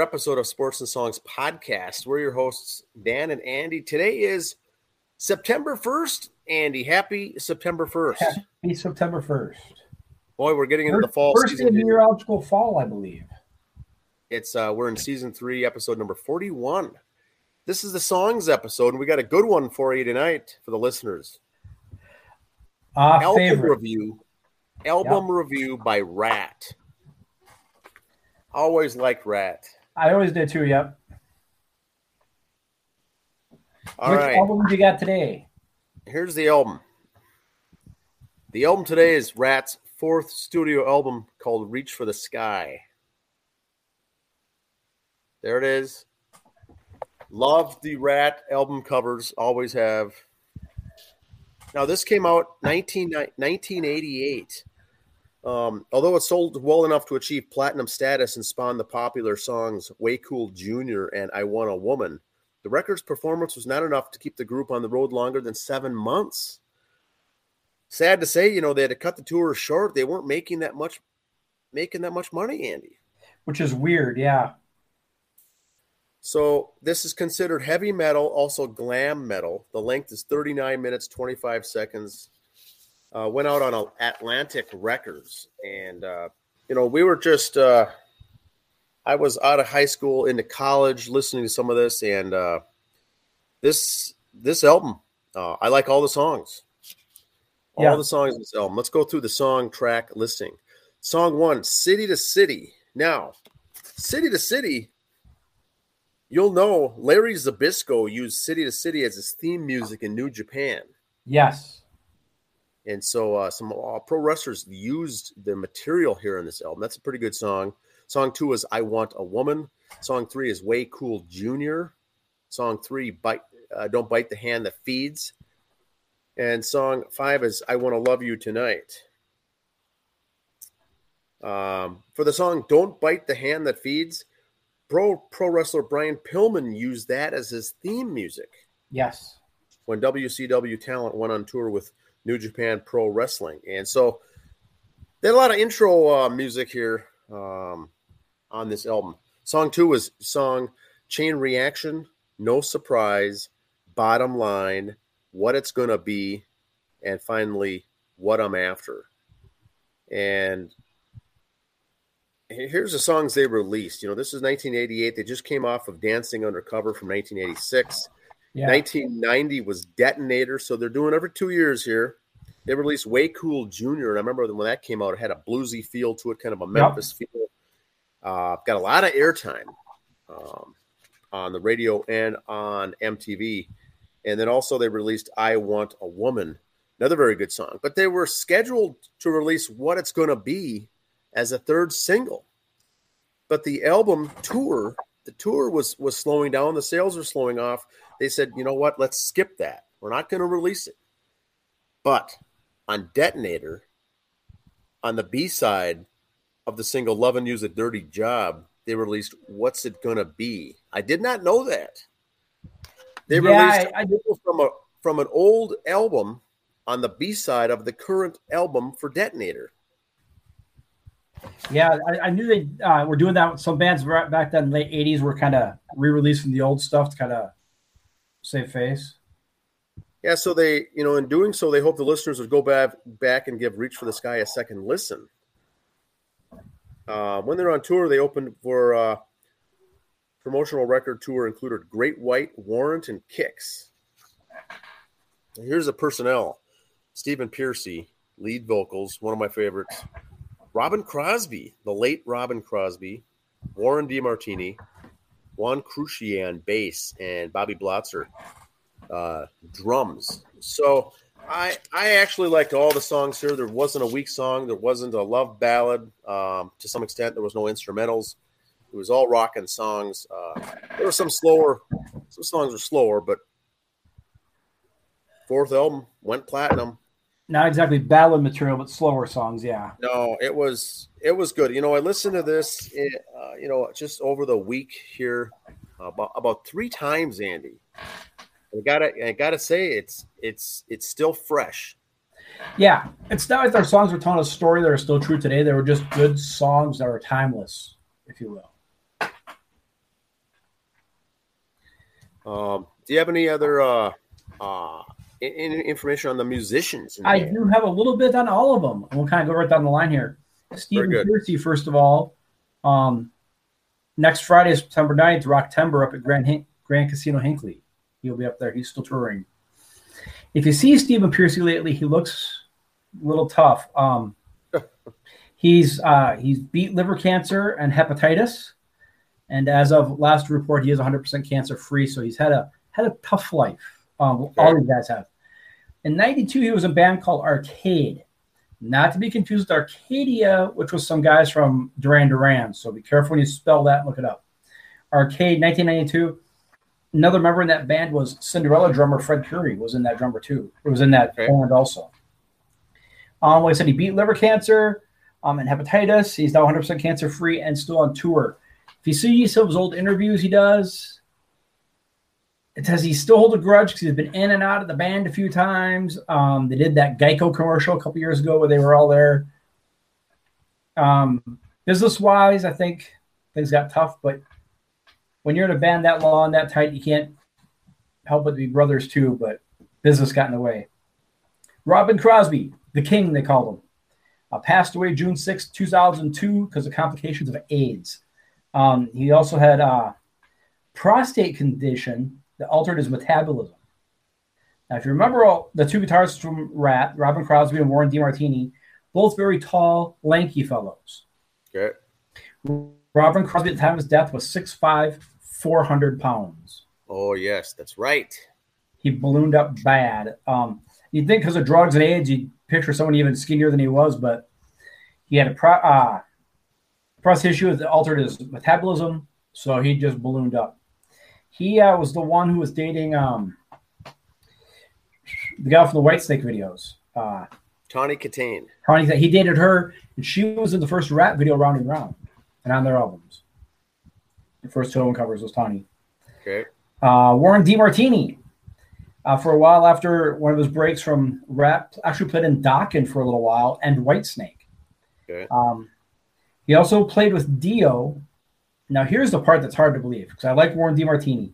episode of Sports and Songs podcast. We're your hosts, Dan and Andy. Today is September 1st. Andy, happy September 1st. Happy September 1st. Boy, we're getting into the fall First season. of meteorological fall, I believe. It's uh we're in season three, episode number 41. This is the songs episode, and we got a good one for you tonight for the listeners. Uh, album favorite. review. Album review by Ratt. Always liked Ratt. I always did too, yep. All Which right. album you got today? here's the album. The album today is Ratt's fourth studio album called Reach for the Sky. There it is. Love the Ratt album covers, always have. Now, this came out 19, 1988. Um, although it sold well enough to achieve platinum status and spawn the popular songs Way Cool Jr. and I Want a Woman, the record's performance was not enough to keep the group on the road longer than seven months. Sad to say, you know, they had to cut the tour short. They weren't making that much making that much money, Andy. Which is weird, yeah. So this is considered heavy metal, also glam metal. The length is 39 minutes, 25 seconds. Uh, went out on Atlantic Records, and uh, you know we were just. Uh, I was out of high school into college, listening to some of this, and uh, this this album, uh, I like all the songs, all Yeah. the songs in this album. Let's go through the song track listing. Song one, "City to City." Now, "City to City." You'll know Larry Zbyszko used "City to City" as his theme music in New Japan. Yes. And so uh, some uh, pro wrestlers used the material here in this album. That's a pretty good song. Song two is "I Want a Woman." Song three is "Way Cool Junior." Song three, "Bite uh, Don't Bite the Hand That Feeds," and song five is "I Want to Love You Tonight." Um, for the song "Don't Bite the Hand That Feeds," pro pro wrestler Brian Pillman used that as his theme music Yes. when WCW talent went on tour with New Japan Pro Wrestling. And so they had a lot of intro uh, music here um, on this album. Song two was song Chain Reaction, No Surprise, Bottom Line, What It's Gonna Be, and finally What I'm After. And here's the songs they released. You know, this is 1988. They just came off of Dancing Undercover from 1986. Yeah. 1990 was Detonator, so they're doing every two years here. They released Way Cool Junior, and I remember when that came out, it had a bluesy feel to it, kind of a Memphis feel. Uh, got a lot of airtime um, on the radio and on MTV, and then also they released "I Want a Woman," another very good song. But they were scheduled to release "What It's Gonna Be" as a third single, but the album tour, the tour was was slowing down, the sales were slowing off they said, you know what, let's skip that. We're not going to release it. But on Detonator, on the B side of the single Lovin' You's a Dirty Job, they released What's It Gonna Be? I did not know that. They Yeah, released I- I- from a from an old album on the B side of the current album for Detonator. Yeah, I, I knew they uh, were doing that. with Some bands back then, late '80s, were kind of re-releasing the old stuff to kind of save face. Yeah, so they, you know, in doing so, they hope the listeners would go back back and give "Reach for the Sky" a second listen. Uh, when they're on tour, they opened for uh, promotional record tour included Great White, Warrant, and Kix. Here's the personnel: Stephen Pearcy, lead vocals, one of my favorites. Robin Crosby, the late Robin Crosby, Warren DeMartini, Juan Croucier, bass, and Bobby Blotzer, uh, drums. So I I actually liked all the songs here. There wasn't a weak song. There wasn't a love ballad. Um, to some extent, there was no instrumentals. It was all rocking songs. Uh, there were some slower. Some songs were slower, but fourth album went platinum. Not exactly ballad material, but slower songs. Yeah. No, it was it was good. You know, I listened to this, eh, uh, you know, just over the week here, about about three times, Andy. I gotta I gotta say, it's it's it's still fresh. Yeah, it's not like their songs were telling a story that are still true today. They were just good songs that are timeless, if you will. Um, do you have any other uh, uh, information on the musicians? I do have a little bit on all of them. We'll kind of go right down the line here. Stephen Pearcy, first of all. Um, next Friday, September 9th, Rocktember up at Grand, Grand Casino Hinckley. He'll be up there. He's still touring. If you see Stephen Pearcy lately, he looks a little tough. Um, he's uh, he's beat liver cancer and hepatitis, and as of last report, he is 100% cancer free. So he's had a had a tough life. Um, all these guys have. In '92, he was in a band called Arcade, not to be confused with Arcadia, which was some guys from Duran Duran. So be careful when you spell that and look it up. Arcade, 1992. Another member in that band was Cinderella drummer Fred Coury was in that drummer too. It was in that okay. band also. Um, like I said, he beat liver cancer um, and hepatitis. He's now 100% cancer free and still on tour. If you see some of his old interviews he does, says he still holds a grudge because he's been in and out of the band a few times. Um, they did that Geico commercial a couple years ago where they were all there. Um, business wise, I think things got tough, but when you're in a band that long, that tight, you can't help but be brothers too. But business got in the way. Robin Crosby, the king, they called him, uh, passed away June 6, 2002, because of complications of AIDS. Um, he also had a prostate condition that altered his metabolism. Now, if you remember all the two guitarists from Ratt, Robin Crosby and Warren DeMartini, both very tall, lanky fellows. Okay. Robin Crosby at the time of his death was 6'5, 400 pounds. Oh, yes, that's right. He ballooned up bad. Um, you'd think because of drugs and AIDS, you'd picture someone even skinnier than he was, but he had a pro, uh, prostate issue that altered his metabolism, so he just ballooned up. He uh, was the one who was dating um, the guy from the Whitesnake videos. Uh, Tawny Kitaen. Tawny, he dated her, and she was in the first rap video, Round and Round, and on their albums. The first two album covers was Tawny. Okay. Uh, Warren DeMartini. Uh, for a while after one of his breaks from rap, actually played in Dokken for a little while and Whitesnake. Okay. Um, he also played with Dio now, here's the part that's hard to believe because I like Warren DeMartini.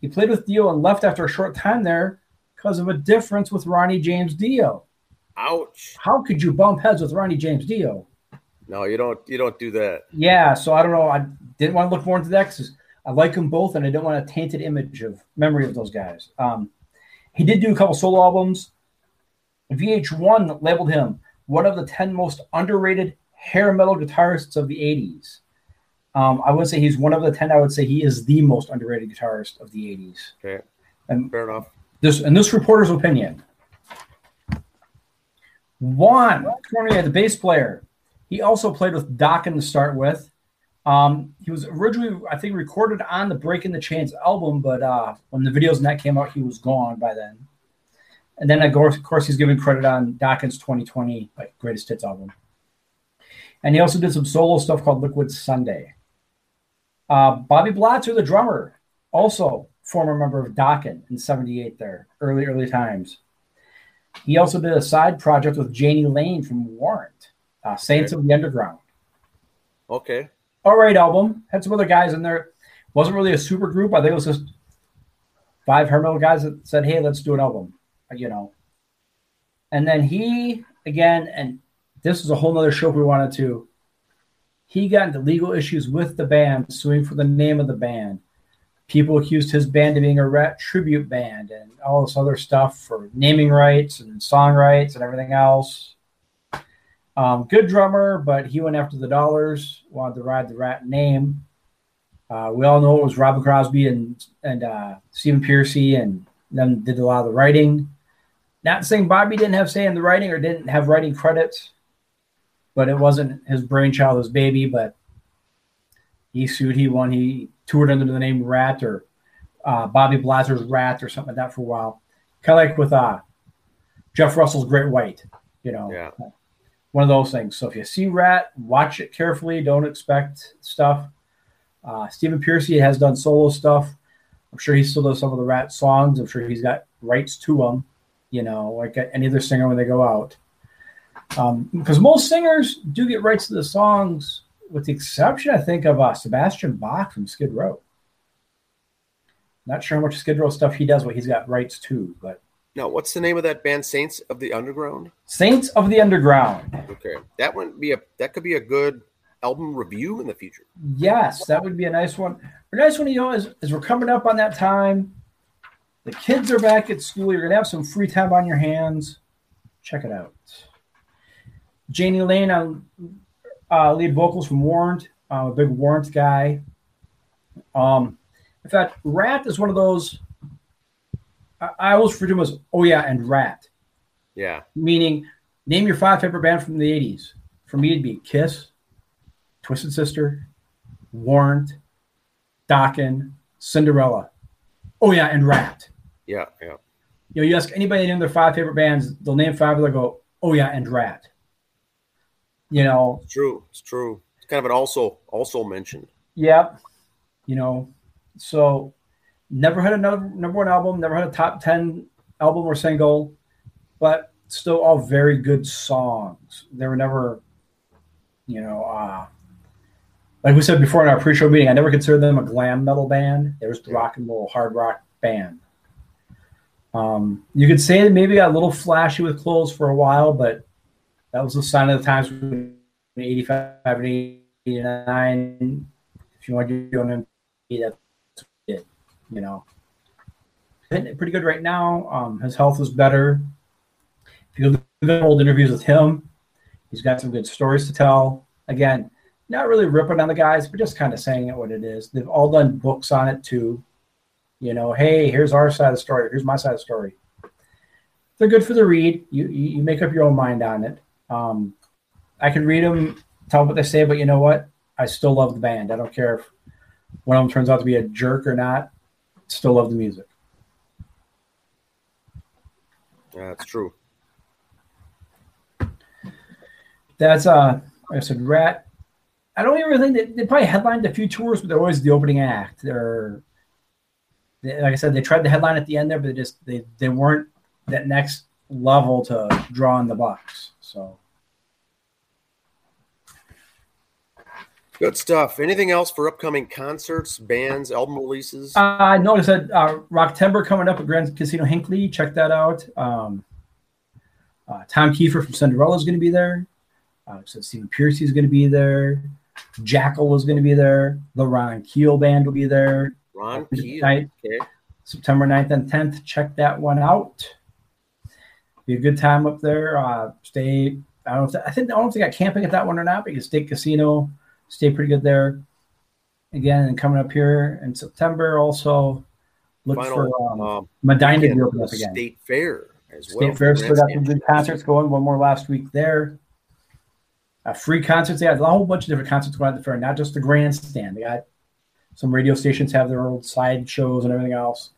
He played with Dio and left after a short time there because of a difference with Ronnie James Dio. Ouch! How could you bump heads with Ronnie James Dio? No, you don't. You don't do that. Yeah, so I don't know. I didn't want to look more into that because I like them both, and I don't want a tainted image of memory of those guys. Um, he did do a couple solo albums. VH1 labeled him one of the ten most underrated hair metal guitarists of the '80s. Um, I would say he's one of the ten. I would say he is the most underrated guitarist of the '80s. Okay, and fair enough. This and this reporter's opinion. Juan Croucier, the bass player, he also played with Dokken to start with. Um, he was originally, I think, recorded on the Breaking the Chains album, but uh, when the videos and that came out, he was gone by then. And then, of course, he's given credit on Dokken's 2020 like greatest hits album. And he also did some solo stuff called Liquid Sunday. Uh, Bobby Blotzer, the drummer, also former member of Dokken in 78 there, early, early times. He also did a side project with Jani Lane from Warrant, uh, Saints okay. of the Underground. Okay. All right, album. Had some other guys in there. Wasn't really a super group. I think it was just five Hermel guys that said, hey, let's do an album, you know. And then he, again, and this is a whole nother show we wanted to he got into legal issues with the band, suing for the name of the band. People accused his band of being a Ratt tribute band and all this other stuff for naming rights and song rights and everything else. Um, good drummer, but he went after the dollars, wanted to ride the Ratt name. Uh, we all know it was Robin Crosby and and uh, Stephen Pearcy, and them did a lot of the writing. Not saying Bobby didn't have say in the writing or didn't have writing credits, but it wasn't his brainchild, his baby. But he sued, he won, he toured under the name Ratt or uh, Bobby Blotzer's Ratt or something like that for a while. Kind of like with uh, Jeff Russell's Great White, you know, yeah. one of those things. So if you see Ratt, watch it carefully. Don't expect stuff. Uh, Stephen Pearcy has done solo stuff. I'm sure he still does some of the Ratt songs. I'm sure he's got rights to them, you know, like any other singer when they go out. Because um, most singers do get rights to the songs, with the exception, I think, of uh, Sebastian Bach from Skid Row. Not sure how much Skid Row stuff he does, but he's got rights to. But now, what's the name of that band? Saints of the Underground. Saints of the Underground. Okay, that would be a that could be a good album review in the future. Yes, that would be a nice one. A nice one, you know, as, as we're coming up on that time. The kids are back at school. You're gonna have some free time on your hands. Check it out. Jani Lane on uh, lead vocals from Warrant. I'm a big Warrant guy. Um, in fact, Ratt is one of those. I, I always refer to them as oh yeah and Ratt. Yeah. Meaning, name your five favorite band from the '80s. For me, it'd be Kiss, Twisted Sister, Warrant, Dokken, Cinderella. Oh yeah, and Ratt. Yeah, yeah. You know, you ask anybody to name their five favorite bands, they'll name five. They'll go, "Oh yeah, and Ratt." You know, it's true. It's true. It's kind of an also also mentioned. Yep. You know, so never had another number one album, never had a top ten album or single, but still all very good songs. They were never, you know, uh, like we said before in our pre-show meeting, I never considered them a glam metal band. They were just rock and roll, hard rock band. Um, you could say they maybe got a little flashy with clothes for a while, but that was a sign of the times when 85 and 89. If you want to do an MP, that's it, you know. Pretty good right now. Um, his health is better. If you look at old interviews with him, he's got some good stories to tell. Again, not really ripping on the guys, but just kind of saying it what it is. They've all done books on it too. You know, hey, here's our side of the story. Here's my side of the story. They're good for the read. You you make up your own mind on it. Um, I can read them, tell what they say, but you know what? I still love the band. I don't care if one of them turns out to be a jerk or not. Still love the music. Yeah, that's true. That's uh, like I said, Ratt. I don't even think they, they probably headlined a few tours, but they're always the opening act. They're they, like I said, they tried the headline at the end there, but they just they they weren't that next level to draw in the box. So good stuff. Anything else for upcoming concerts, bands, album releases? Uh, I noticed that uh, Rocktember coming up at Grand Casino Hinckley. Check that out. Um, uh, Tom Kiefer from Cinderella is going to be there. Uh, so Stephen Pearcy is going to be there. Jackyl is going to be there. The Ron Keel band will be there. Ron Keel. Okay. September 9th and 10th. Check that one out be a good time up there. Uh, stay. I don't. Know if I think I don't they got camping at that one or not. But you State Casino, stay pretty good there. Again, and coming up here in September, also look Final, for um, um, Medina to open up again. State Fair as State well. State Fair still got some good concerts going. One more last week there. Uh, free concerts. They had a whole bunch of different concerts going at the fair, not just the grandstand. They got some radio stations have their old side shows and everything else.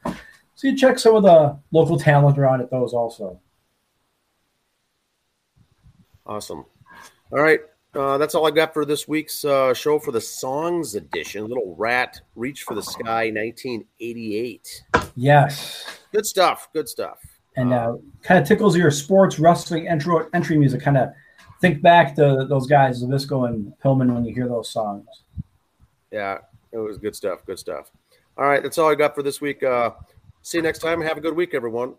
So you check some of the local talent around at those also. Awesome. All right. Uh, that's all I got for this week's uh, show for the songs edition. Little Ratt, Reach for the Sky 1988. Yes. Good stuff. Good stuff. And uh, kind of tickles your sports wrestling entry, entry music. Kind of think back to those guys, Zbyszko and Pillman, when you hear those songs. Yeah, it was good stuff. Good stuff. All right. That's all I got for this week. Uh, see you next time. Have a good week, everyone.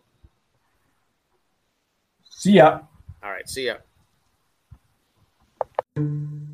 See ya. All right. See ya thank you